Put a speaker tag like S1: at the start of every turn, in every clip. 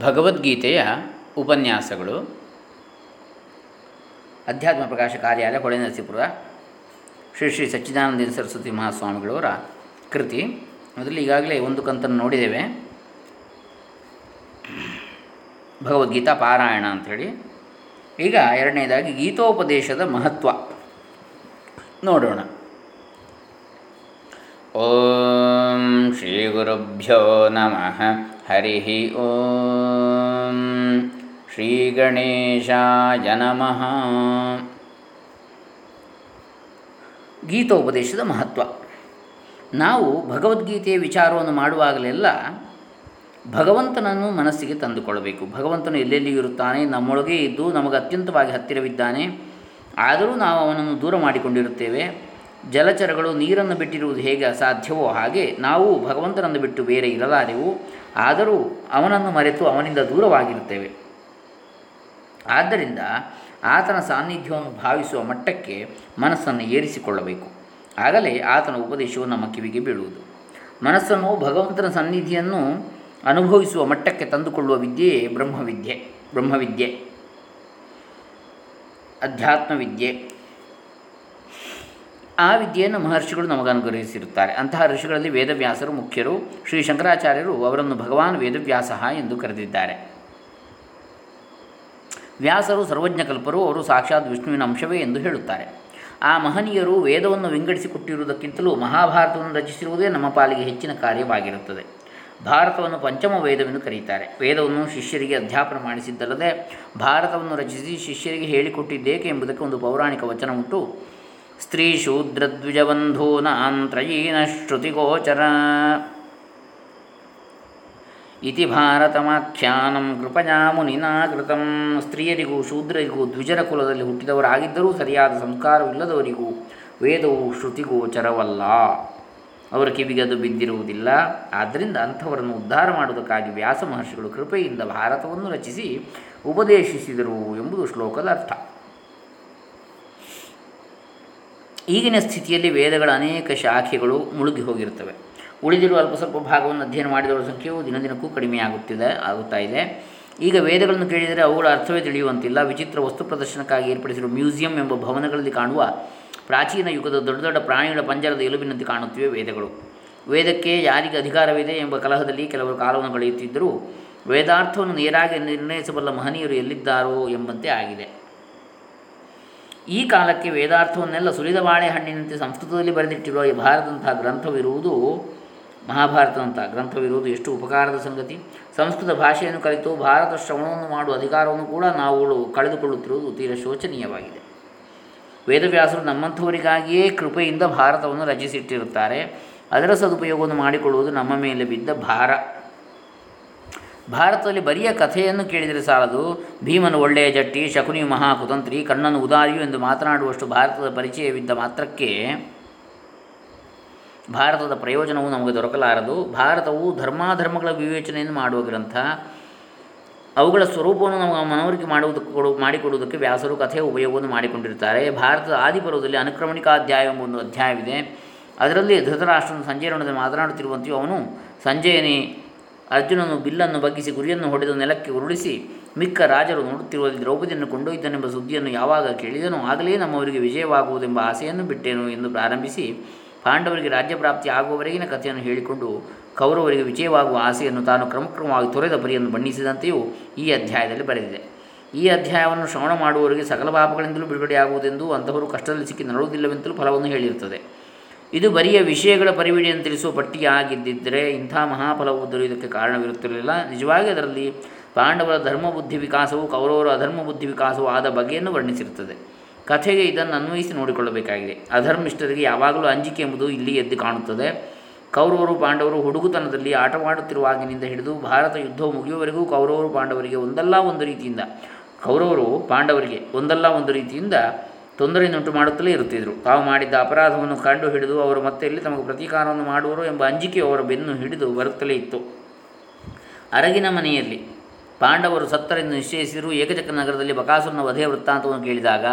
S1: ಭಗವದ್ಗೀತೆಯ ಉಪನ್ಯಾಸಗಳು. ಅಧ್ಯಾತ್ಮ ಪ್ರಕಾಶ ಕಾರ್ಯಾಲಯ ಹೊಳೆ ನರಸೀಪುರ, ಶ್ರೀ ಶ್ರೀ ಸಚ್ಚಿದಾನಂದ ಸರಸ್ವತಿ ಮಹಾಸ್ವಾಮಿಗಳವರ ಕೃತಿ. ಅದರಲ್ಲಿ ಈಗಾಗಲೇ ಒಂದು ಕಂತನ್ನು ನೋಡಿದ್ದೇವೆ. ಭಗವದ್ಗೀತಾ ಪಾರಾಯಣ ಅಂಥೇಳಿ. ಈಗ ಎರಡನೇದಾಗಿ ಗೀತೋಪದೇಶದ ಮಹತ್ವ. ನೋಡೋಣ. ಓಂ ಶ್ರೀ ಗುರುಭ್ಯೋ ನಮಃ. ಹರಿ ಓಂ. ಶ್ರೀ ಗಣೇಶಾಯ ನಮಃ. ಗೀತೋಪದೇಶದ ಮಹತ್ವ. ನಾವು ಭಗವದ್ಗೀತೆಯ ವಿಚಾರವನ್ನು ಮಾಡುವಾಗಲೆಲ್ಲ ಭಗವಂತನನ್ನು ಮನಸ್ಸಿಗೆ ತಂದುಕೊಳ್ಳಬೇಕು. ಭಗವಂತನು ಎಲ್ಲೆಲ್ಲಿ ಇರುತ್ತಾನೆ, ನಮ್ಮೊಳಗೆ ಇದ್ದು ನಮಗೆ ಅತ್ಯಂತವಾಗಿ ಹತ್ತಿರವಿದ್ದಾನೆ, ಆದರೂ ನಾವು ಅವನನ್ನು ದೂರ ಮಾಡಿಕೊಂಡಿರುತ್ತೇವೆ. ಜಲಚರಗಳು ನೀರನ್ನು ಬಿಟ್ಟಿರುವುದು ಹೇಗೆ ಅಸಾಧ್ಯವೋ ಹಾಗೆ ನಾವು ಭಗವಂತನನ್ನು ಬಿಟ್ಟು ಬೇರೆ ಇರಲಾರೆವು, ಆದರೂ ಅವನನ್ನು ಮರೆತು ಅವನಿಂದ ದೂರವಾಗಿರುತ್ತೇವೆ. ಆದ್ದರಿಂದ ಆತನ ಸಾನ್ನಿಧ್ಯವನ್ನು ಭಾವಿಸುವ ಮಟ್ಟಕ್ಕೆ ಮನಸ್ಸನ್ನು ಏರಿಸಿಕೊಳ್ಳಬೇಕು. ಆಗಲೇ ಆತನ ಉಪದೇಶವು ನಮ್ಮ ಕಿವಿಗೆ ಬೀಳುವುದು. ಮನಸ್ಸನ್ನು ಭಗವಂತನ ಸನ್ನಿಧಿಯನ್ನು ಅನುಭವಿಸುವ ಮಟ್ಟಕ್ಕೆ ತಂದುಕೊಳ್ಳುವ ವಿದ್ಯೆಯೇ ಬ್ರಹ್ಮವಿದ್ಯೆ ಬ್ರಹ್ಮವಿದ್ಯೆ. ಅಧ್ಯಾತ್ಮ ವಿದ್ಯೆ ಆ ವಿದ್ಯೆಯನ್ನು ಮಹರ್ಷಿಗಳು ನಮಗೆ ಅನುಗ್ರಹಿಸಿರುತ್ತಾರೆ. ಅಂತಹ ಋಷಿಗಳಲ್ಲಿ ವೇದವ್ಯಾಸರು ಮುಖ್ಯರು, ಶ್ರೀ ಶಂಕರಾಚಾರ್ಯರು ಅವರನ್ನು ಭಗವಾನ್ ವೇದವ್ಯಾಸ ಎಂದು ಕರೆದಿದ್ದಾರೆ. ವ್ಯಾಸರು ಸರ್ವಜ್ಞಕಲ್ಪರು, ಅವರು ಸಾಕ್ಷಾತ್ ವಿಷ್ಣುವಿನ ಅಂಶವೇ ಎಂದು ಹೇಳುತ್ತಾರೆ. ಆ ಮಹನೀಯರು ವೇದವನ್ನು ವಿಂಗಡಿಸಿಕೊಟ್ಟಿರುವುದಕ್ಕಿಂತಲೂ ಮಹಾಭಾರತವನ್ನು ರಚಿಸಿರುವುದೇ ನಮ್ಮ ಪಾಲಿಗೆ ಹೆಚ್ಚಿನ ಕಾರ್ಯವಾಗಿರುತ್ತದೆ. ಭಾರತವನ್ನು ಪಂಚಮ ವೇದವೆಂದು ಕರೆಯುತ್ತಾರೆ ವೇದವನ್ನು ಶಿಷ್ಯರಿಗೆ ಅಧ್ಯಾಪನ ಮಾಡಿಸಿದ್ದಲ್ಲದೆ, ಭಾರತವನ್ನು ರಚಿಸಿ ಶಿಷ್ಯರಿಗೆ ಹೇಳಿಕೊಟ್ಟಿದ್ದೇಕೆ ಎಂಬುದಕ್ಕೆ ಒಂದು ಪೌರಾಣಿಕ ವಚನ ಉಂಟು. ಸ್ತ್ರೀ ಶೂದ್ರದ್ವಿಜಬಂಧೂನಾಂತ್ರಯೀನ ಶ್ರುತಿಗೋಚರ ಇತಿ ಭಾರತಮಾಖ್ಯಾನಂ ಕೃಪಯಾ ಮುನಿನಾ ಕೃತಂ. ಸ್ತ್ರೀಯರಿಗೂ ಶೂದ್ರರಿಗೂ ದ್ವಿಜರ ಕುಲದಲ್ಲಿ ಹುಟ್ಟಿದವರಾಗಿದ್ದರೂ ಸರಿಯಾದ ಸಂಸ್ಕಾರವಿಲ್ಲದವರಿಗೂ ವೇದವು ಶ್ರುತಿಗೋಚರವಲ್ಲ ಅವರ ಕಿವಿಗೆ ಅದು ಬಿದ್ದಿರುವುದಿಲ್ಲ. ಆದ್ದರಿಂದ ಅಂಥವರನ್ನು ಉದ್ಧಾರ ಮಾಡುವುದಕ್ಕಾಗಿ ವ್ಯಾಸ ಮಹರ್ಷಿಗಳು ಕೃಪೆಯಿಂದ ಭಾರತವನ್ನು ರಚಿಸಿ ಉಪದೇಶಿಸಿದರು ಎಂಬುದು ಶ್ಲೋಕದ ಅರ್ಥ. ಈಗಿನ ಸ್ಥಿತಿಯಲ್ಲಿ ವೇದಗಳ ಅನೇಕ ಶಾಖೆಗಳು ಮುಳುಗಿ ಹೋಗಿರುತ್ತವೆ. ಉಳಿದಿರುವ ಅಲ್ಪ ಸ್ವಲ್ಪ ಭಾಗವನ್ನು ಅಧ್ಯಯನ ಮಾಡಿದವರ ಸಂಖ್ಯೆಯು ದಿನದಿನಕ್ಕೂ ಕಡಿಮೆಯಾಗುತ್ತಿದೆ ಆಗುತ್ತಾ ಇದೆ. ಈಗ ವೇದಗಳನ್ನು ಕೇಳಿದರೆ ಅವುಗಳ ಅರ್ಥವೇ ತಿಳಿಯುವಂತಿಲ್ಲ. ವಿಚಿತ್ರ ವಸ್ತು ಪ್ರದರ್ಶನಕ್ಕಾಗಿ ಏರ್ಪಡಿಸಿರುವ ಮ್ಯೂಸಿಯಂ ಎಂಬ ಭವನಗಳಲ್ಲಿ ಕಾಣುವ ಪ್ರಾಚೀನ ಯುಗದ ದೊಡ್ಡ ದೊಡ್ಡ ಪ್ರಾಣಿಗಳ ಪಂಜರದ ಎಲುಬಿನಂತೆ ಕಾಣುತ್ತಿವೆ ವೇದಗಳು. ವೇದಕ್ಕೆ ಯಾರಿಗೆ ಅಧಿಕಾರವಿದೆ ಎಂಬ ಕಲಹದಲ್ಲಿ ಕೆಲವರು ಕಾಲವನ್ನು ಕಳೆಯುತ್ತಿದ್ದರೂ ವೇದಾರ್ಥವನ್ನು ನೇರಾಗಿ ನಿರ್ಣಯಿಸಬಲ್ಲ ಮಹನೀಯರು ಎಲ್ಲಿದ್ದಾರೋ ಎಂಬಂತೆ ಆಗಿದೆ. ಈ ಕಾಲಕ್ಕೆ ವೇದಾರ್ಥವನ್ನೆಲ್ಲ ಸುರಿದ ಬಾಳೆಹಣ್ಣಿನಂತೆ ಸಂಸ್ಕೃತದಲ್ಲಿ ಬರೆದಿಟ್ಟಿರುವ ಈ ಭಾರತದಂತಹ ಗ್ರಂಥವಿರುವುದು ಮಹಾಭಾರತದಂತಹ ಗ್ರಂಥವಿರುವುದು ಎಷ್ಟು ಉಪಕಾರದ ಸಂಗತಿ? ಸಂಸ್ಕೃತ ಭಾಷೆಯನ್ನು ಕಲಿತು ಭಾರತ ಶ್ರವಣವನ್ನು ಮಾಡುವ ಅಧಿಕಾರವನ್ನು ಕೂಡ ನಾವು ಕಳೆದುಕೊಳ್ಳುತ್ತಿರುವುದು ತೀರ ಶೋಚನೀಯವಾಗಿದೆ. ವೇದವ್ಯಾಸರು ನಮ್ಮಂಥವರಿಗಾಗಿಯೇ ಕೃಪೆಯಿಂದ ಭಾರತವನ್ನು ರಚಿಸಿಟ್ಟಿರುತ್ತಾರೆ. ಅದರ ಸದುಪಯೋಗವನ್ನು ಮಾಡಿಕೊಳ್ಳುವುದು ನಮ್ಮ ಮೇಲೆ ಬಿದ್ದ ಭಾರ. ಭಾರತದಲ್ಲಿ ಬರಿಯ ಕಥೆಯನ್ನು ಕೇಳಿದರೆ ಸಾಲದು. ಭೀಮನು ಒಳ್ಳೆಯ ಜಟ್ಟಿ, ಶಕುನಿಯು ಮಹಾಕುತಂತ್ರಿ ಕಣ್ಣನು ಉದಾರಿಯು ಎಂದು ಮಾತನಾಡುವಷ್ಟು ಭಾರತದ ಪರಿಚಯವಿದ್ದ ಮಾತ್ರಕ್ಕೆ ಭಾರತದ ಪ್ರಯೋಜನವು ನಮಗೆ ದೊರಕಲಾರದು. ಭಾರತವು ಧರ್ಮಾಧರ್ಮಗಳ ವಿವೇಚನೆಯನ್ನು ಮಾಡುವ ಗ್ರಂಥ. ಅವುಗಳ ಸ್ವರೂಪವನ್ನು ನಮಗೆ ಮನವರಿಕೆ ಮಾಡುವುದಕ್ಕೆ ಕೊಡು, ಮಾಡಿಕೊಡುವುದಕ್ಕೆ ವ್ಯಾಸರು ಕಥೆಯ ಉಪಯೋಗವನ್ನು ಮಾಡಿಕೊಂಡಿರುತ್ತಾರೆ. ಭಾರತದ ಆದಿಪರ್ವದಲ್ಲಿ ಅನುಕ್ರಮಣಿಕಾಧ್ಯಾಯ ಎಂಬ ಒಂದು ಅಧ್ಯಾಯವಿದೆ. ಅದರಲ್ಲಿ ಧೃತರಾಷ್ಟ್ರನ ಸಂಜಯನೊಡನೆ ಮಾತನಾಡುತ್ತಿರುವಂತೆಯೂ ಅವನು ಸಂಜಯನೇ ಅರ್ಜುನನು ಬಿಲ್ಲನ್ನು ಬಗ್ಗಿಸಿ ಗುರಿಯನ್ನು ಹೊಡೆದು ನೆಲಕ್ಕೆ ಉರುಳಿಸಿ ಮಿಕ್ಕ ರಾಜರು ನೋಡುತ್ತಿರುವಲ್ಲಿ ದ್ರೌಪದಿಯನ್ನು ಕೊಂಡೊಯ್ದನೆಂಬ ಸುದ್ದಿಯನ್ನು ಯಾವಾಗ ಕೇಳಿದನೋ ಆಗಲೇ ನಮ್ಮವರಿಗೆ ವಿಜಯವಾಗುವುದೆಂಬ ಆಸೆಯನ್ನು ಬಿಟ್ಟೇನು ಎಂದು ಪ್ರಾರಂಭಿಸಿ ಪಾಂಡವರಿಗೆ ರಾಜ್ಯಪ್ರಾಪ್ತಿ ಆಗುವವರೆಗಿನ ಕಥೆಯನ್ನು ಹೇಳಿಕೊಂಡು ಕೌರವರಿಗೆ ವಿಜಯವಾಗುವ ಆಸೆಯನ್ನು ತಾನು ಕ್ರಮಕ್ರಮವಾಗಿ ತೊರೆದ ಪರಿಯನ್ನು ಬಣ್ಣಿಸಿದಂತೆಯೂ ಈ ಅಧ್ಯಾಯದಲ್ಲಿ ಬರೆದಿದೆ. ಈ ಅಧ್ಯಾಯವನ್ನು ಶ್ರವಣ ಮಾಡುವವರಿಗೆ ಸಕಲ ಪಾಪಗಳಿಂದಲೂ ಬಿಡುಗಡೆಯಾಗುವುದೆಂದು ಅಂತಹವರು ಕಷ್ಟದಲ್ಲಿ ಸಿಕ್ಕಿ ನಡುವುದಿಲ್ಲವೆಂತಲೂ ಫಲವನ್ನು ಹೇಳಿರುತ್ತದೆ. ಇದು ಬರಿಯ ವಿಷಯಗಳ ಪರಿವಿಡಿಯನ್ನು ತಿಳಿಸುವ ಪಟ್ಟಿಯಾಗಿದ್ದಿದ್ದರೆ ಇಂಥ ಮಹಾಫಲವು ದೊರೆಯುವುದಕ್ಕೆ ಕಾರಣವಿರುತ್ತಿರಲಿಲ್ಲ. ನಿಜವಾಗಿ ಅದರಲ್ಲಿ ಪಾಂಡವರ ಧರ್ಮ ಬುದ್ಧಿ ವಿಕಾಸವು ಕೌರವರ ಅಧರ್ಮ ಬುದ್ಧಿ ವಿಕಾಸವು ಆದ ಬಗೆಯನ್ನು ವರ್ಣಿಸಿರುತ್ತದೆ. ಕಥೆಗೆ ಇದನ್ನು ಅನ್ವಯಿಸಿ ನೋಡಿಕೊಳ್ಳಬೇಕಾಗಿದೆ. ಅಧರ್ಮಿಷ್ಠರಿಗೆ ಯಾವಾಗಲೂ ಅಂಜಿಕೆ ಎಂಬುದು ಇಲ್ಲಿ ಎದ್ದು ಕಾಣುತ್ತದೆ. ಕೌರವರು ಪಾಂಡವರು ಹುಡುಗುತನದಲ್ಲಿ ಆಟವಾಡುತ್ತಿರುವಾಗಿನಿಂದ ಹಿಡಿದು ಭಾರತ ಯುದ್ಧವು ಮುಗಿಯುವವರೆಗೂ ಕೌರವರು ಪಾಂಡವರಿಗೆ ಒಂದಲ್ಲ ಒಂದು ರೀತಿಯಿಂದ, ಕೌರವರು ಪಾಂಡವರಿಗೆ ಒಂದಲ್ಲ ಒಂದು ರೀತಿಯಿಂದ ತೊಂದರೆಯನ್ನುಂಟು ಮಾಡುತ್ತಲೇ ಇರುತ್ತಿದ್ದರು. ತಾವು ಮಾಡಿದ್ದ ಅಪರಾಧವನ್ನು ಕಂಡು ಹಿಡಿದು ಅವರು ಮತ್ತೆ ಎಲ್ಲಿ ತಮಗೆ ಪ್ರತೀಕಾರವನ್ನು ಮಾಡುವರು ಎಂಬ ಅಂಜಿಕೆ ಅವರ ಬೆನ್ನು ಹಿಡಿದು ಬರುತ್ತಲೇ ಇತ್ತು. ಅರಗಿನ ಮನೆಯಲ್ಲಿ ಪಾಂಡವರು ಸತ್ತರೆಂದು ನಿಶ್ಚಯಿಸಿರು ಏಕಚಕ್ರ ನಗರದಲ್ಲಿ ಬಕಾಸುರನ ವಧೆಯ ವೃತ್ತಾಂತವನ್ನು ಕೇಳಿದಾಗ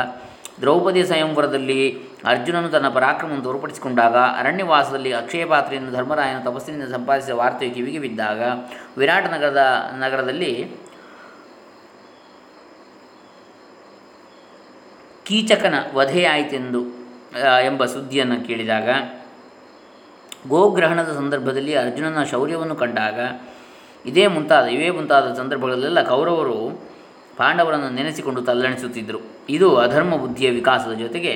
S1: ದ್ರೌಪದಿ ಸ್ವಯಂವರದಲ್ಲಿ ಅರ್ಜುನನು ತನ್ನ ಪರಾಕ್ರಮವನ್ನು ತೋರ್ಪಡಿಸಿಕೊಂಡಾಗ ಅರಣ್ಯವಾಸದಲ್ಲಿ ಅಕ್ಷಯ ಪಾತ್ರೆಯನ್ನು ಧರ್ಮರಾಯನ ತಪಸ್ಸಿನಿಂದ ಸಂಪಾದಿಸಿದ ವಾರ್ತೆಯು ಕಿವಿಗೆ ಬಿದ್ದಾಗ ವಿರಾಟ ನಗರದ, ನಗರದಲ್ಲಿ ಕೀಚಕನ ವಧೆಯಾಯಿತೆಂದು ಎಂಬ ಸುದ್ದಿಯನ್ನು ಕೇಳಿದಾಗ ಗೋಗ್ರಹಣದ ಸಂದರ್ಭದಲ್ಲಿ ಅರ್ಜುನನ ಶೌರ್ಯವನ್ನು ಕಂಡಾಗ ಇದೇ ಮುಂತಾದ, ಇವೇ ಮುಂತಾದ ಸಂದರ್ಭಗಳಲ್ಲೆಲ್ಲ ಕೌರವರು ಪಾಂಡವರನ್ನು ನೆನೆಸಿಕೊಂಡು ತಲ್ಲಣಿಸುತ್ತಿದ್ದರು. ಇದು ಅಧರ್ಮ ಬುದ್ಧಿಯ ವಿಕಾಸದ ಜೊತೆಗೆ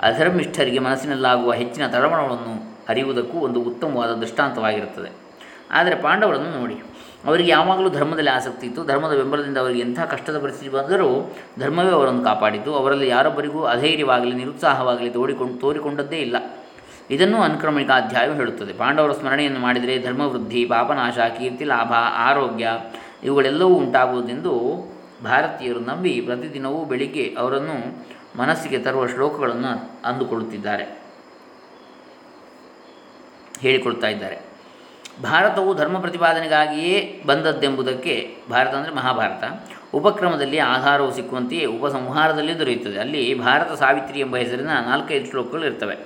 S1: ಅಧರ್ಮಿಷ್ಠರಿಗೆ ಮನಸ್ಸಿನಲ್ಲಾಗುವ ಹೆಚ್ಚಿನ ತಳಮಳವನ್ನು ಅರಿಯುವುದಕ್ಕೂ ಒಂದು ಉತ್ತಮವಾದ ದೃಷ್ಟಾಂತವಾಗಿರುತ್ತದೆ. ಆದರೆ ಪಾಂಡವರನ್ನು ನೋಡಿ, ಅವರಿಗೆ ಯಾವಾಗಲೂ ಧರ್ಮದಲ್ಲಿ ಆಸಕ್ತಿ ಇತ್ತು. ಧರ್ಮದ ಬೆಂಬಲದಿಂದ ಅವರಿಗೆ ಎಂಥ ಕಷ್ಟದ ಪರಿಸ್ಥಿತಿ ಬಂದರೂ ಧರ್ಮವೇ ಅವರನ್ನು ಕಾಪಾಡಿತು ಅವರಲ್ಲಿ ಯಾರೊಬ್ಬರಿಗೂ ಅಧೈರ್ಯವಾಗಲಿ, ನಿರುತ್ಸಾಹವಾಗಲಿ ತೋಡಿಕೊಂಡು ತೋರಿಕೊಂಡದ್ದೇ ಇಲ್ಲ. ಇದನ್ನು ಅನುಕ್ರಮಣಿಕ ಅಧ್ಯಾಯವು ಹೇಳುತ್ತದೆ. ಪಾಂಡವರ ಸ್ಮರಣೆಯನ್ನು ಮಾಡಿದರೆ ಧರ್ಮವೃದ್ಧಿ, ಪಾಪನಾಶ, ಕೀರ್ತಿ, ಲಾಭ, ಆರೋಗ್ಯ ಇವುಗಳೆಲ್ಲವೂ ಉಂಟಾಗುವುದೆಂದು ಭಾರತೀಯರು ನಂಬಿ ಪ್ರತಿದಿನವೂ ಬೆಳಿಗ್ಗೆ ಅವರನ್ನು ಮನಸ್ಸಿಗೆ ತರುವ ಶ್ಲೋಕಗಳನ್ನು ಅಂದುಕೊಳ್ಳುತ್ತಿದ್ದಾರೆ. ಹೇಳಿಕೊಳ್ತಾ ಇದ್ದಾರೆ. ಭಾರತವು ಧರ್ಮ ಪ್ರತಿಪಾದನೆಗಾಗಿಯೇ ಬಂದದ್ದೆಂಬುದಕ್ಕೆ ಭಾರತ ಅಂದರೆ ಮಹಾಭಾರತ. ಉಪಕ್ರಮದಲ್ಲಿ ಆಧಾರವು ಸಿಕ್ಕುವಂತೆಯೇ ಉಪಸಂಹಾರದಲ್ಲಿ ದೊರೆಯುತ್ತದೆ. ಅಲ್ಲಿ ಭಾರತ ಸಾವಿತ್ರಿ ಎಂಬ ಹೆಸರಿನ ನಾಲ್ಕೈದು ಶ್ಲೋಕಗಳು ಇರ್ತವೆ.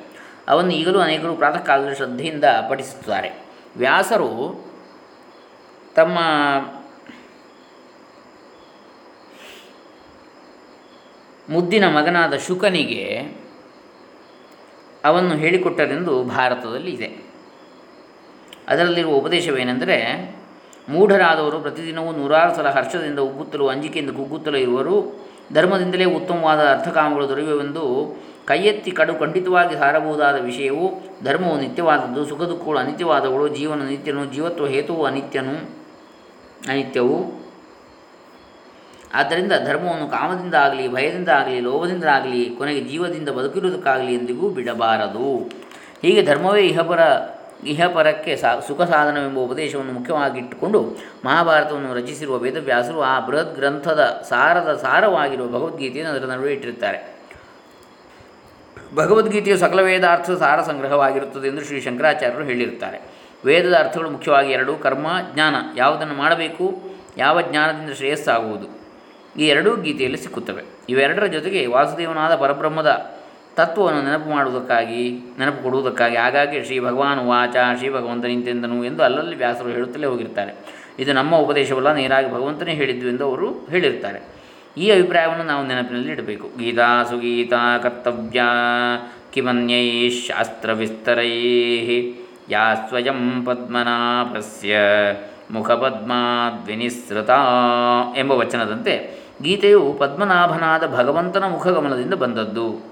S1: ಅವನ್ನು ಈಗಲೂ ಅನೇಕರು ಪ್ರಾತಃ ಕಾಲದಲ್ಲಿ ಶ್ರದ್ಧೆಯಿಂದ ಪಠಿಸುತ್ತಾರೆ. ವ್ಯಾಸರು ತಮ್ಮ ಮುದ್ದಿನ ಮಗನಾದ ಶುಕನಿಗೆ ಅವನ್ನು ಹೇಳಿಕೊಟ್ಟರೆಂದು ಭಾರತದಲ್ಲಿ ಇದೆ. ಅದರಲ್ಲಿರುವ ಉಪದೇಶವೇನೆಂದರೆ, ಮೂಢರಾದವರು ಪ್ರತಿದಿನವೂ ನೂರಾರು ಸಲ ಹರ್ಷದಿಂದ ಉಗ್ಗುತ್ತಲೂ ಅಂಜಿಕೆಯಿಂದ ಕುಗ್ಗುತ್ತಲೂ ಇರುವರು. ಧರ್ಮದಿಂದಲೇ ಉತ್ತಮವಾದ ಅರ್ಥಕಾಮಗಳು ದೊರೆಯುವೆಂದು ಕೈಯೆತ್ತಿ ಕಡು ಖಂಡಿತವಾಗಿ ಸಾರಬಹುದಾದ ವಿಷಯವು ಧರ್ಮವು ನಿತ್ಯವಾದದ್ದು ಸುಖ ದುಃಖಗಳು ಅನಿತ್ಯವಾದವುಗಳು, ಜೀವನ ನಿತ್ಯನು, ಜೀವತ್ವ ಹೇತುವು ಅನಿತ್ಯನು, ಅನಿತ್ಯವು ಆದ್ದರಿಂದ ಧರ್ಮವನ್ನು ಕಾಮದಿಂದ ಆಗಲಿ ಭಯದಿಂದ ಆಗಲಿ ಲೋಭದಿಂದ ಆಗಲಿ ಕೊನೆಗೆ ಜೀವದಿಂದ ಬದುಕಿರುವುದಕ್ಕಾಗಲಿ ಎಂದಿಗೂ ಬಿಡಬಾರದು. ಹೀಗೆ ಧರ್ಮವೇ ಇಹಪರ, ಇಹಪರಕ್ಕೆ ಸಾ, ಸುಖ ಸಾಧನವೆಂಬ ಉಪದೇಶವನ್ನು ಮುಖ್ಯವಾಗಿಟ್ಟುಕೊಂಡು ಮಹಾಭಾರತವನ್ನು ರಚಿಸಿರುವ ವೇದವ್ಯಾಸರು ಆ ಬೃಹತ್ ಗ್ರಂಥದ ಸಾರದ ಸಾರವಾಗಿರುವ ಭಗವದ್ಗೀತೆಯನ್ನು ಅದರ ನಡುವೆ ಇಟ್ಟಿರುತ್ತಾರೆ. ಭಗವದ್ಗೀತೆಯು ಸಕಲ ವೇದಾರ್ಥ ಸಾರ ಸಂಗ್ರಹವಾಗಿರುತ್ತದೆ ಎಂದು ಶ್ರೀ ಶಂಕರಾಚಾರ್ಯರು ಹೇಳಿರುತ್ತಾರೆ. ವೇದದ ಅರ್ಥಗಳು ಮುಖ್ಯವಾಗಿ ಎರಡು, ಕರ್ಮ, ಜ್ಞಾನ. ಯಾವುದನ್ನು ಮಾಡಬೇಕು, ಯಾವ ಜ್ಞಾನದಿಂದ ಶ್ರೇಯಸ್ಸಾಗುವುದು? ಈ ಎರಡೂ ಗೀತೆಯಲ್ಲಿ ಸಿಕ್ಕುತ್ತವೆ. ಇವೆರಡರ ಜೊತೆಗೆ ವಾಸುದೇವನಾದ ಪರಬ್ರಹ್ಮದ ತತ್ವವನ್ನು ನೆನಪು ಮಾಡುವುದಕ್ಕಾಗಿ, ನೆನಪು ಕೊಡುವುದಕ್ಕಾಗಿ ಹಾಗಾಗಿ ಶ್ರೀ ಭಗವಾನ್ ವಾಚ, ಶ್ರೀ ಭಗವಂತನಿಂತೆಂದನು ಎಂದು ಅಲ್ಲಲ್ಲಿ ವ್ಯಾಸರು ಹೇಳುತ್ತಲೇ ಹೋಗಿರ್ತಾರೆ. ಇದು ನಮ್ಮ ಉಪದೇಶವಲ್ಲ, ನೇರಾಗಿ ಭಗವಂತನೇ ಹೇಳಿದ್ದು ಎಂದು ಅವರು ಹೇಳಿರ್ತಾರೆ. ಈ ಅಭಿಪ್ರಾಯವನ್ನು ನಾವು ನೆನಪಿನಲ್ಲಿ ಇಡಬೇಕು. ಗೀತಾ ಸುಗೀತಾ ಕರ್ತವ್ಯ ಕಿಮನ್ಯೈ ಶಾಸ್ತ್ರವಿಸ್ತರೈ ಯಾ ಸ್ವಯಂ ಪದ್ಮನಾಭಸ್ಯ. ಮುಖಪದ್ಮಾದ್ವಿನಿಸೃತ ಎಂಬ ವಚನದಂತೆ ಗೀತೆಯು ಪದ್ಮನಾಭನಾದ ಭಗವಂತನ ಮುಖಗಮನದಿಂದ ಬಂದದ್ದು.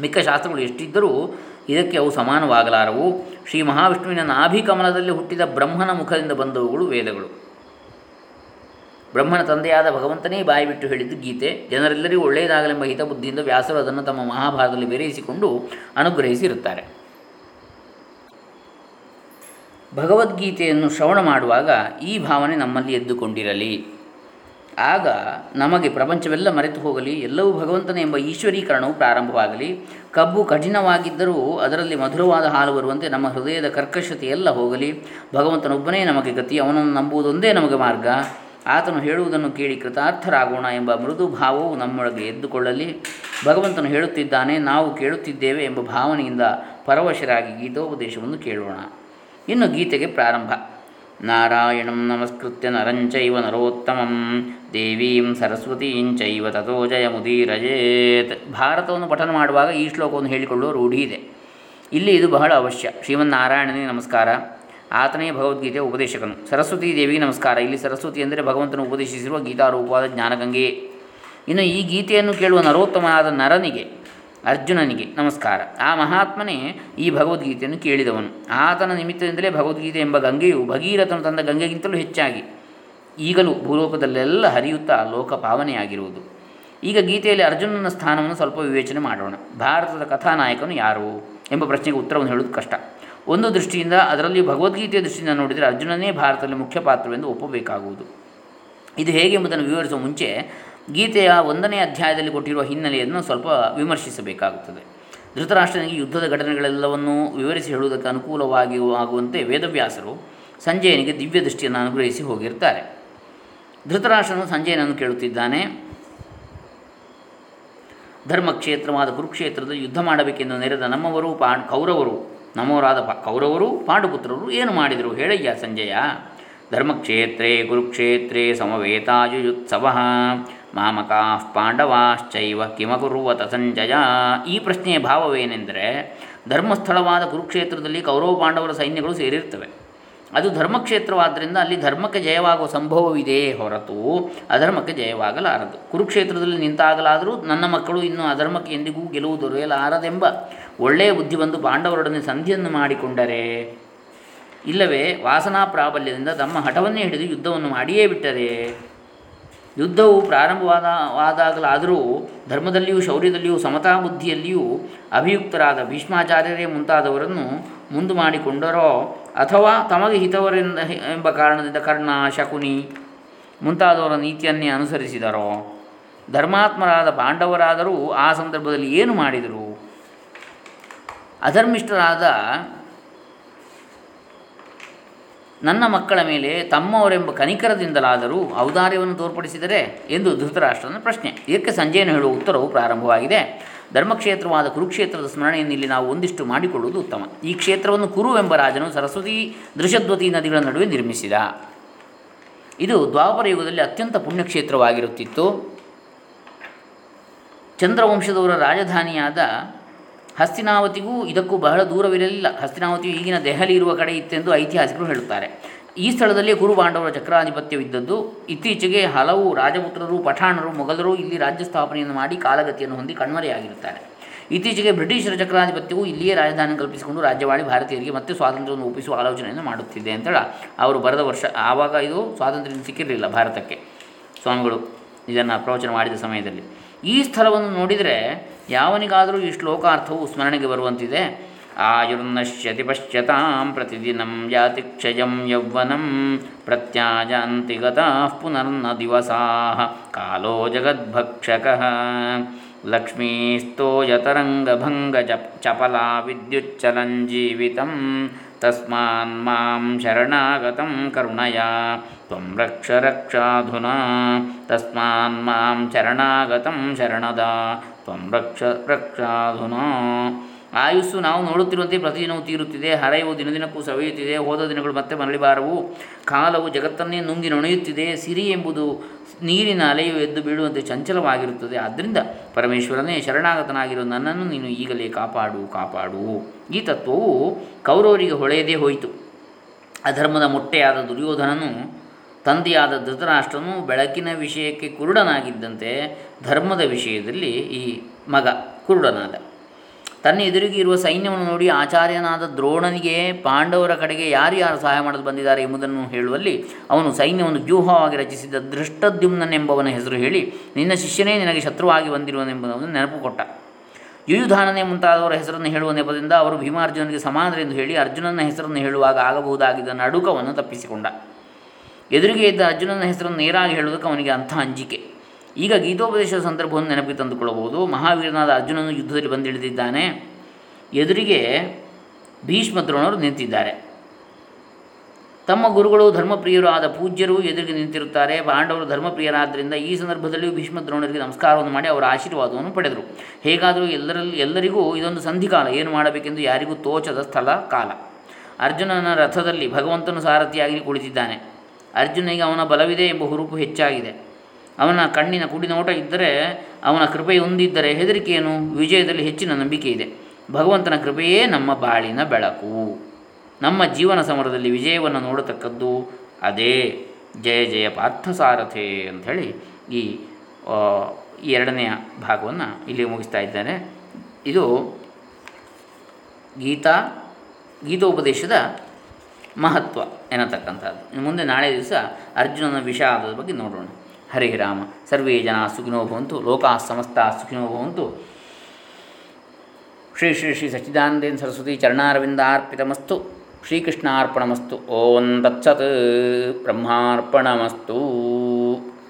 S1: ಮಿಕ್ಕ ಶಾಸ್ತ್ರಗಳು ಎಷ್ಟಿದ್ದರೂ ಇದಕ್ಕೆ ಅವು ಸಮಾನವಾಗಲಾರವು. ಶ್ರೀ ಮಹಾವಿಷ್ಣುವಿನ ನಾಭಿಕಮಲದಲ್ಲಿ ಹುಟ್ಟಿದ ಬ್ರಹ್ಮನ ಮುಖದಿಂದ ಬಂದವುಗಳು ವೇದಗಳು. ಬ್ರಹ್ಮನ ತಂದೆಯಾದ ಭಗವಂತನೇ ಬಾಯಿ ಬಿಟ್ಟು ಹೇಳಿದ್ದು ಗೀತೆ. ಜನರೆಲ್ಲರಿಗೂ ಒಳ್ಳೆಯದಾಗಲೆಂಬ ಹಿತಬುದ್ಧಿಯಿಂದ ವ್ಯಾಸರು ಅದನ್ನು ತಮ್ಮ ಮಹಾಭಾರತದಲ್ಲಿ ಬೆರೆಯಿಸಿಕೊಂಡು ಅನುಗ್ರಹಿಸಿರುತ್ತಾರೆ. ಭಗವದ್ಗೀತೆಯನ್ನು ಶ್ರವಣ ಮಾಡುವಾಗ ಈ ಭಾವನೆ ನಮ್ಮಲ್ಲಿ ಎದ್ದುಕೊಂಡಿರಲಿ. ಆಗ ನಮಗೆ ಪ್ರಪಂಚವೆಲ್ಲ ಮರೆತು ಹೋಗಲಿ, ಎಲ್ಲವೂ ಭಗವಂತನ ಎಂಬ ಈಶ್ವರೀಕರಣವು ಪ್ರಾರಂಭವಾಗಲಿ, ಕಬ್ಬು ಕಠಿಣವಾಗಿದ್ದರೂ ಅದರಲ್ಲಿ ಮಧುರವಾದ ಹಾಲು ಬರುವಂತೆ ನಮ್ಮ ಹೃದಯದ ಕರ್ಕಶತೆಯೆಲ್ಲ ಹೋಗಲಿ, ಭಗವಂತನೊಬ್ಬನೇ ನಮಗೆ ಗತಿ, ಅವನನ್ನು ನಂಬುವುದೊಂದೇ ನಮಗೆ ಮಾರ್ಗ. ಆತನು ಹೇಳುವುದನ್ನು ಕೇಳಿ ಕೃತಾರ್ಥರಾಗೋಣ ಎಂಬ ಮೃದು ಭಾವವು ನಮ್ಮೊಳಗೆ ಎದ್ದುಕೊಳ್ಳಲಿ. ಭಗವಂತನು ಹೇಳುತ್ತಿದ್ದಾನೆ, ನಾವು ಕೇಳುತ್ತಿದ್ದೇವೆ ಎಂಬ ಭಾವನೆಯಿಂದ ಪರವಶರಾಗಿ ಗೀತೋಪದೇಶವನ್ನು ಕೇಳೋಣ. ಇನ್ನು ಗೀತೆಗೆ ಪ್ರಾರಂಭ. ನಾರಾಯಣಂ ನಮಸ್ಕೃತ್ಯ ನರಂಚೈವ ನರೋತ್ತಮಂ, ದೇವೀಂ ಸರಸ್ವತೀಂಚೈವ ತಥೋ ಜಯ ಮುದೀರಜೇತ್. ಭಾರತವನ್ನು ಪಠನ ಮಾಡುವಾಗ ಈ ಶ್ಲೋಕವನ್ನು ಹೇಳಿಕೊಳ್ಳುವ ರೂಢಿ ಇದೆ. ಇಲ್ಲಿ ಇದು ಬಹಳ ಅವಶ್ಯ. ಶ್ರೀಮನ್ನಾರಾಯಣನಿಗೆ ನಮಸ್ಕಾರ. ಆತನೇ ಭಗವದ್ಗೀತೆಯ ಉಪದೇಶಕನು. ಸರಸ್ವತೀ ದೇವಿಗೆ ನಮಸ್ಕಾರ. ಇಲ್ಲಿ ಸರಸ್ವತಿ ಅಂದರೆ ಭಗವಂತನು ಉಪದೇಶಿಸಿರುವ ಗೀತಾರೂಪವಾದ ಜ್ಞಾನಗಂಗೆಯೇ. ಇನ್ನು ಈ ಗೀತೆಯನ್ನು ಕೇಳುವ ನರೋತ್ತಮನಾದ ನರನಿಗೆ ಅರ್ಜುನನಿಗೆ ನಮಸ್ಕಾರ. ಆ ಮಹಾತ್ಮನೇ ಈ ಭಗವದ್ಗೀತೆಯನ್ನು ಕೇಳಿದವನು. ಆತನ ನಿಮಿತ್ತದಿಂದಲೇ ಭಗವದ್ಗೀತೆ ಎಂಬ ಗಂಗೆಯು ಭಗೀರಥನು ತಂದ ಗಂಗೆಗಿಂತಲೂ ಹೆಚ್ಚಾಗಿ. ಈಗಲೂ ಭೂಲೋಕದಲ್ಲೆಲ್ಲ ಹರಿಯುತ್ತಾ ಲೋಕ ಪಾವನೆಯಾಗಿರುವುದು ಈಗ ಗೀತೆಯಲ್ಲಿ ಅರ್ಜುನನ ಸ್ಥಾನವನ್ನು ಸ್ವಲ್ಪ ವಿವೇಚನೆ ಮಾಡೋಣ. ಭಾರತದ ಕಥಾನಾಯಕನು ಯಾರು ಎಂಬ ಪ್ರಶ್ನೆಗೆ ಉತ್ತರವನ್ನು ಹೇಳುವುದು ಕಷ್ಟ. ಒಂದು ದೃಷ್ಟಿಯಿಂದ ಅದರಲ್ಲಿ ಭಗವದ್ಗೀತೆಯ ದೃಷ್ಟಿಯಿಂದ ನೋಡಿದರೆ ಅರ್ಜುನನೇ ಭಾರತದಲ್ಲಿ ಮುಖ್ಯ ಪಾತ್ರವೆಂದು ಒಪ್ಪಬೇಕಾಗುವುದು. ಇದು ಹೇಗೆ ಎಂಬುದನ್ನು ವಿವರಿಸುವ ಮುಂಚೆ ಗೀತೆಯ ಒಂದನೇ ಅಧ್ಯಾಯದಲ್ಲಿ ಕೊಟ್ಟಿರುವ ಹಿನ್ನೆಲೆಯನ್ನು ಸ್ವಲ್ಪ ವಿಮರ್ಶಿಸಬೇಕಾಗುತ್ತದೆ. ಧೃತರಾಷ್ಟ್ರನಿಗೆ ಯುದ್ಧದ ಘಟನೆಗಳೆಲ್ಲವನ್ನೂ ವಿವರಿಸಿ ಹೇಳುವುದಕ್ಕೆ ಅನುಕೂಲವಾಗಿ ಆಗುವಂತೆ ವೇದವ್ಯಾಸರು ಸಂಜಯನಿಗೆ ದಿವ್ಯ ದೃಷ್ಟಿಯನ್ನು ಅನುಗ್ರಹಿಸಿ ಹೋಗಿರ್ತಾರೆ. ಧೃತರಾಷ್ಟ್ರನು ಸಂಜಯನನ್ನು ಕೇಳುತ್ತಿದ್ದಾನೆ. ಧರ್ಮಕ್ಷೇತ್ರವಾದ ಕುರುಕ್ಷೇತ್ರದಲ್ಲಿ ಯುದ್ಧ ಮಾಡಬೇಕೆಂದು ನೆರೆದ ನಮ್ಮವರು ಪಾ, ಕೌರವರು, ನಮ್ಮವರಾದ ಪ, ಕೌರವರು, ಪಾಂಡುಪುತ್ರರು ಏನು ಮಾಡಿದರು ಹೇಳಯ್ಯ ಸಂಜಯ. ಧರ್ಮಕ್ಷೇತ್ರೇ ಕುರುಕ್ಷೇತ್ರೇ ಸಮವೇತಾಯುಯುತ್ಸವ. ಮಾಮಕಾ ಪಾಂಡವಾಶ್ಚೈವ ಕಿಮಕುರುವತ ಸಂಜಯ ಈ ಪ್ರಶ್ನೆಯ ಭಾವವೇನೆಂದರೆ, ಧರ್ಮಸ್ಥಳವಾದ ಕುರುಕ್ಷೇತ್ರದಲ್ಲಿ ಕೌರವ ಪಾಂಡವರ ಸೈನ್ಯಗಳು ಸೇರಿರ್ತವೆ. ಅದು ಧರ್ಮಕ್ಷೇತ್ರವಾದ್ದರಿಂದ ಅಲ್ಲಿ ಧರ್ಮಕ್ಕೆ ಜಯವಾಗುವ ಸಂಭವವಿದೆಯೇ ಹೊರತು ಅಧರ್ಮಕ್ಕೆ ಜಯವಾಗಲಾರದು. ಕುರುಕ್ಷೇತ್ರದಲ್ಲಿ ನಿಂತಾಗಲಾದರೂ ನನ್ನ ಮಕ್ಕಳು ಇನ್ನು ಅಧರ್ಮಕ್ಕೆ ಎಂದಿಗೂ ಗೆಲುವು ದೊರೆಯಲಾರದೆಂಬ ಒಳ್ಳೆಯ ಬುದ್ಧಿ ಬಂದು ಪಾಂಡವರೊಡನೆ ಸಂಧಿಯನ್ನು ಮಾಡಿಕೊಂಡರೆ, ಇಲ್ಲವೇ ವಾಸನಾ ಪ್ರಾಬಲ್ಯದಿಂದ ತಮ್ಮ ಹಠವನ್ನೇ ಹಿಡಿದು ಯುದ್ಧವನ್ನು ಮಾಡಿಯೇ ಬಿಟ್ಟರೆ ಯುದ್ಧವು ಪ್ರಾರಂಭವಾದ, ವಾದಾಗಲಾದರೂ ಧರ್ಮದಲ್ಲಿಯೂ ಶೌರ್ಯದಲ್ಲಿಯೂ ಸಮತಾ ಬುದ್ಧಿಯಲ್ಲಿಯೂ ಅಭಿಯುಕ್ತರಾದ ಭೀಷ್ಮಾಚಾರ್ಯರೇ ಮುಂತಾದವರನ್ನು ಮುಂದು ಮಾಡಿಕೊಂಡರೋ ಅಥವಾ ತಮಗೆ ಹಿತವರೆಂದ ಎಂಬ ಕಾರಣದಿಂದ ಕರ್ಣ, ಶಕುನಿ ಮುಂತಾದವರ ನೀತಿಯನ್ನೇ ಅನುಸರಿಸಿದರೋ? ಧರ್ಮಾತ್ಮರಾದ ಪಾಂಡವರಾದರೂ ಆ ಸಂದರ್ಭದಲ್ಲಿ ಏನು ಮಾಡಿದರು? ಅಧರ್ಮಿಷ್ಠರಾದ ನನ್ನ ಮಕ್ಕಳ ಮೇಲೆ ತಮ್ಮವರೆಂಬ ಕನಿಕರದಿಂದಲಾದರೂ ಔದಾರ್ಯವನ್ನು ತೋರ್ಪಡಿಸಿದರೆ ಎಂದು ಧೃತರಾಷ್ಟ್ರನ ಪ್ರಶ್ನೆ. ಇದಕ್ಕೆ ಸಂಜಯನು ಹೇಳುವ ಉತ್ತರವು ಪ್ರಾರಂಭವಾಗಿದೆ. ಧರ್ಮಕ್ಷೇತ್ರವಾದ ಕುರುಕ್ಷೇತ್ರದ ಸ್ಮರಣೆಯನ್ನು ಇಲ್ಲಿ ನಾವು ಒಂದಿಷ್ಟು ಮಾಡಿಕೊಳ್ಳುವುದು ಉತ್ತಮ. ಈ ಕ್ಷೇತ್ರವನ್ನು ಕುರು ಎಂಬ ರಾಜನು ಸರಸ್ವತಿ ದೃಶದ್ವತಿ ನದಿಗಳ ನಡುವೆ ನಿರ್ಮಿಸಿದ. ಇದು ದ್ವಾಪರ ಯುಗದಲ್ಲಿ ಅತ್ಯಂತ ಪುಣ್ಯಕ್ಷೇತ್ರವಾಗಿರುತ್ತಿತ್ತು. ಚಂದ್ರವಂಶದವರ ರಾಜಧಾನಿಯಾದ ಹಸ್ತಿನಾವತಿಗೂ ಇದಕ್ಕೂ ಬಹಳ ದೂರವಿರಲಿಲ್ಲ. ಹಸ್ತಿನಾವತಿಯು ಈಗಿನ ದೆಹಲಿ ಇರುವ ಕಡೆ ಇತ್ತೆಂದು ಐತಿಹಾಸಿಕರು ಹೇಳುತ್ತಾರೆ. ಈ ಸ್ಥಳದಲ್ಲಿ ಗುರು ಪಾಂಡವರ ಚಕ್ರಾಧಿಪತ್ಯವಿದ್ದದ್ದು ಇತ್ತೀಚೆಗೆ ಹಲವು ರಾಜಪುತ್ರರು, ಪಠಾಣರು, ಮೊಘಲರು ಇಲ್ಲಿ ರಾಜ್ಯ ಸ್ಥಾಪನೆಯನ್ನು ಮಾಡಿ ಕಾಲಗತಿಯನ್ನು ಹೊಂದಿ ಕಣ್ಮರೆಯಾಗಿರುತ್ತಾರೆ. ಇತ್ತೀಚೆಗೆ ಬ್ರಿಟಿಷರ ಚಕ್ರಾಧಿಪತ್ಯವು ಇಲ್ಲಿಯೇ ರಾಜಧಾನಿ ಕಲ್ಪಿಸಿಕೊಂಡು ರಾಜ್ಯವಾಳಿ ಭಾರತೀಯರಿಗೆ ಮತ್ತೆ ಸ್ವಾತಂತ್ರ್ಯವನ್ನು ಒಪ್ಪಿಸುವ ಆಲೋಚನೆಯನ್ನು ಮಾಡುತ್ತಿದೆ ಅಂತೇಳ ಅವರು ಬರೆದ ವರ್ಷ ಆವಾಗ ಇದು ಸ್ವಾತಂತ್ರ್ಯ ಸಿಕ್ಕಿರಲಿಲ್ಲ ಭಾರತಕ್ಕೆ. ಸ್ವಾಮಿಗಳು ಇದನ್ನು ಪ್ರವಚನ ಮಾಡಿದ ಸಮಯದಲ್ಲಿ. ಈ ಸ್ಥಳವನ್ನು ನೋಡಿದರೆ ಯಾವನಿಗಾದರೂ ಈ ಶ್ಲೋಕಾರ್ಥವು ಸ್ಮರಣೆಗೆ ಬರುವಂತಿದೆ. ಆಯುರ್ನಶ್ಯತಿ ಪಶ್ಯತಾಂ ಪ್ರತಿದಿನಂ ಯಾತಿ ಕ್ಷಯಂ ಯೌವನಂ ಪ್ರತ್ಯಾಜಂತಿ ಗತಾಃ ಪುನರ್ನ ದಿವಸಾ ಕಾಲೋ ಜಗದ್ಭಕ್ಷಕ. ಲಕ್ಷ್ಮೀಸ್ತೋಯತರಂಗಭಂಗ ಜಪ್ ಚಪಲಾ ವಿದ್ಯುಚ್ಚಲಂಜೀವಿತಂ ತಸ್ಮಾನ್ ಮಾಂ ಶರಣಾಗತಂ ಕರುಣಯ. ತ್ವಂ ರಕ್ಷ ರಕ್ಷಾಧುನಾ ತಸ್ಮಾನ್ ಮಾಂ ಶರಣಾಗತಂ ಶರಣದ ತ್ವಂ ರಕ್ಷ ರಕ್ಷಾಧುನಾ ಆಯುಸ್ಸು ನಾವು ನೋಡುತ್ತಿರುವಂತೆ ಪ್ರತಿದಿನವೂ ತೀರುತ್ತಿದೆ ಹರೆಯವು ದಿನದಿನಕ್ಕೂ ಸವೆಯುತ್ತಿದೆ, ಹೋದ ದಿನಗಳು ಮತ್ತೆ ಮರಳಿಬಾರವು ಕಾಲವು ಜಗತ್ತನ್ನೇ ನುಂಗಿ ನೊಣೆಯುತ್ತಿದೆ, ಸಿರಿ ಎಂಬುದು ನೀರಿನ ಅಲೆಯು ಎದ್ದು ಬೀಳುವಂತೆ ಚಂಚಲವಾಗಿರುತ್ತದೆ. ಆದ್ದರಿಂದ ಪರಮೇಶ್ವರನೇ, ಶರಣಾಗತನಾಗಿರೋ ನನ್ನನ್ನು ನೀನು ಈಗಲೇ ಕಾಪಾಡು ಕಾಪಾಡು. ಈ ತತ್ವವು ಕೌರವರಿಗೆ ಹೊಳೆಯದೇ ಹೋಯಿತು. ಅಧರ್ಮದ ಮೊಟ್ಟೆಯಾದ ದುರ್ಯೋಧನನು ತಂದೆಯಾದ ಧೃತರಾಷ್ಟ್ರನು ಬೆಳಕಿನ ವಿಷಯಕ್ಕೆ ಕುರುಡನಾಗಿದ್ದಂತೆ ಧರ್ಮದ ವಿಷಯದಲ್ಲಿ ಈ ಮಗ ಕುರುಡನಾದ. ತನ್ನ ಎದುರಿಗೆ ಇರುವ ಸೈನ್ಯವನ್ನು ನೋಡಿ ಆಚಾರ್ಯನಾದ ದ್ರೋಣನಿಗೆ ಪಾಂಡವರ ಕಡೆಗೆ ಯಾರು ಯಾರು ಸಹಾಯ ಮಾಡಲು ಬಂದಿದ್ದಾರೆ ಎಂಬುದನ್ನು ಹೇಳುವಲ್ಲಿ ಅವನು ಸೈನ್ಯವನ್ನು ವ್ಯೂಹವಾಗಿ ರಚಿಸಿದ ದೃಷ್ಟದ್ಯುಮ್ನನೆಂಬವನ ಹೆಸರು ಹೇಳಿ, ನಿನ್ನ ಶಿಷ್ಯನೇ ನಿನಗೆ ಶತ್ರುವಾಗಿ ಬಂದಿರುವನೆಂಬುದನ್ನು ನೆನಪು ಕೊಟ್ಟ ಯುಯುಧಾನನೇ ಮುಂತಾದವರ ಹೆಸರನ್ನು ಹೇಳುವ ನೆಪದಿಂದ ಅವರು ಭೀಮಾರ್ಜುನನಿಗೆ ಸಮಾನರೆಂದು ಹೇಳಿ ಅರ್ಜುನನ ಹೆಸರನ್ನು ಹೇಳುವಾಗ ಆಗಬಹುದಾಗಿದ್ದ ನಡುಕವನ್ನು ತಪ್ಪಿಸಿಕೊಂಡ. ಎದುರಿಗೆ ಇದ್ದ ಅರ್ಜುನನ ಹೆಸರನ್ನು ನೇರಾಗಿ ಹೇಳುವುದಕ್ಕೆ ಅವನಿಗೆ ಅಂಥ ಅಂಜಿಕೆ. ಈಗ ಗೀತೋಪದೇಶದ ಸಂದರ್ಭವನ್ನು ನೆನಪಿಗೆ ತಂದುಕೊಳ್ಳಬಹುದು. ಮಹಾವೀರನಾದ ಅರ್ಜುನನು ಯುದ್ಧದಲ್ಲಿ ಬಂದಿಳಿದಿದ್ದಾನೆ. ಎದುರಿಗೆ ಭೀಷ್ಮ ದ್ರೋಣರು ನಿಂತಿದ್ದಾರೆ. ತಮ್ಮ ಗುರುಗಳು, ಧರ್ಮಪ್ರಿಯರು ಆದ ಪೂಜ್ಯರು ಎದುರಿಗೆ ನಿಂತಿರುತ್ತಾರೆ. ಪಾಂಡವರು ಧರ್ಮಪ್ರಿಯರಾದ್ದರಿಂದ ಈ ಸಂದರ್ಭದಲ್ಲಿಯೂ ಭೀಷ್ಮ ದ್ರೋಣರಿಗೆ ನಮಸ್ಕಾರವನ್ನು ಮಾಡಿ ಅವರ ಆಶೀರ್ವಾದವನ್ನು ಪಡೆದರು. ಹೇಗಾದರೂ ಎಲ್ಲರಲ್ಲಿ, ಎಲ್ಲರಿಗೂ ಇದೊಂದು ಸಂಧಿಕಾಲ. ಏನು ಮಾಡಬೇಕೆಂದು ಯಾರಿಗೂ ತೋಚದ ಸ್ಥಳ ಕಾಲ. ಅರ್ಜುನನ ರಥದಲ್ಲಿ ಭಗವಂತನು ಸಾರಥಿಯಾಗಿ ಕುಳಿತಿದ್ದಾನೆ. ಅರ್ಜುನಿಗೆ ಅವನ ಬಲವಿದೆ ಎಂಬ ಹುರುಪು ಹೆಚ್ಚಾಗಿದೆ. ಅವನ ಕಣ್ಣಿನ ಕುಡಿನೋಟ ಇದ್ದರೆ ಅವನ ಕೃಪೆ ಹೊಂದಿದ್ದರೆ ಹೆದರಿಕೆಯನ್ನು ವಿಜಯದಲ್ಲಿ ಹೆಚ್ಚಿನ ನಂಬಿಕೆ ಇದೆ. ಭಗವಂತನ ಕೃಪೆಯೇ ನಮ್ಮ ಬಾಳಿನ ಬೆಳಕು. ನಮ್ಮ ಜೀವನ ಸಮರದಲ್ಲಿ ವಿಜಯವನ್ನು ನೋಡತಕ್ಕದ್ದು ಅದೇ. ಜಯ ಜಯ ಪಾರ್ಥಸಾರಥೆ ಅಂಥೇಳಿ ಈ ಎರಡನೆಯ ಭಾಗವನ್ನು ಇಲ್ಲಿ ಮುಗಿಸ್ತಾ ಇದ್ದೇನೆ ಇದು ಗೀತಾ, ಗೀತೋಪದೇಶದ ಮಹತ್ವ ಎನ್ನತಕ್ಕಂಥದ್ದು. ಇನ್ನು ಮುಂದೆ ನಾಳೆ ದಿವಸ ಅರ್ಜುನನ ವಿಷಾದದ ಬಗ್ಗೆ ನೋಡೋಣ. ಹರೇ ರಾಮ. ಸರ್ವೇ ಜನ ಸುಖಿನೋ ಭವಂತು. ಲೋಕಾ ಸಮಸ್ತ ಸುಖಿನೋ ಭವಂತು. ಶ್ರೀ ಶ್ರೀ ಶ್ರೀ ಸಚ್ಚಿದಾನಂದೇನ ಸರಸ್ವತಿ ಚರಣಾರವಿಂದಾರ್ಪಿತಮಸ್ತು. ಶ್ರೀಕೃಷ್ಣಾರ್ಪಣಮಸ್ತು. ಓಂ ತತ್ಸತ್. ಬ್ರಹ್ಮಾರ್ಪಣಮಸ್ತು.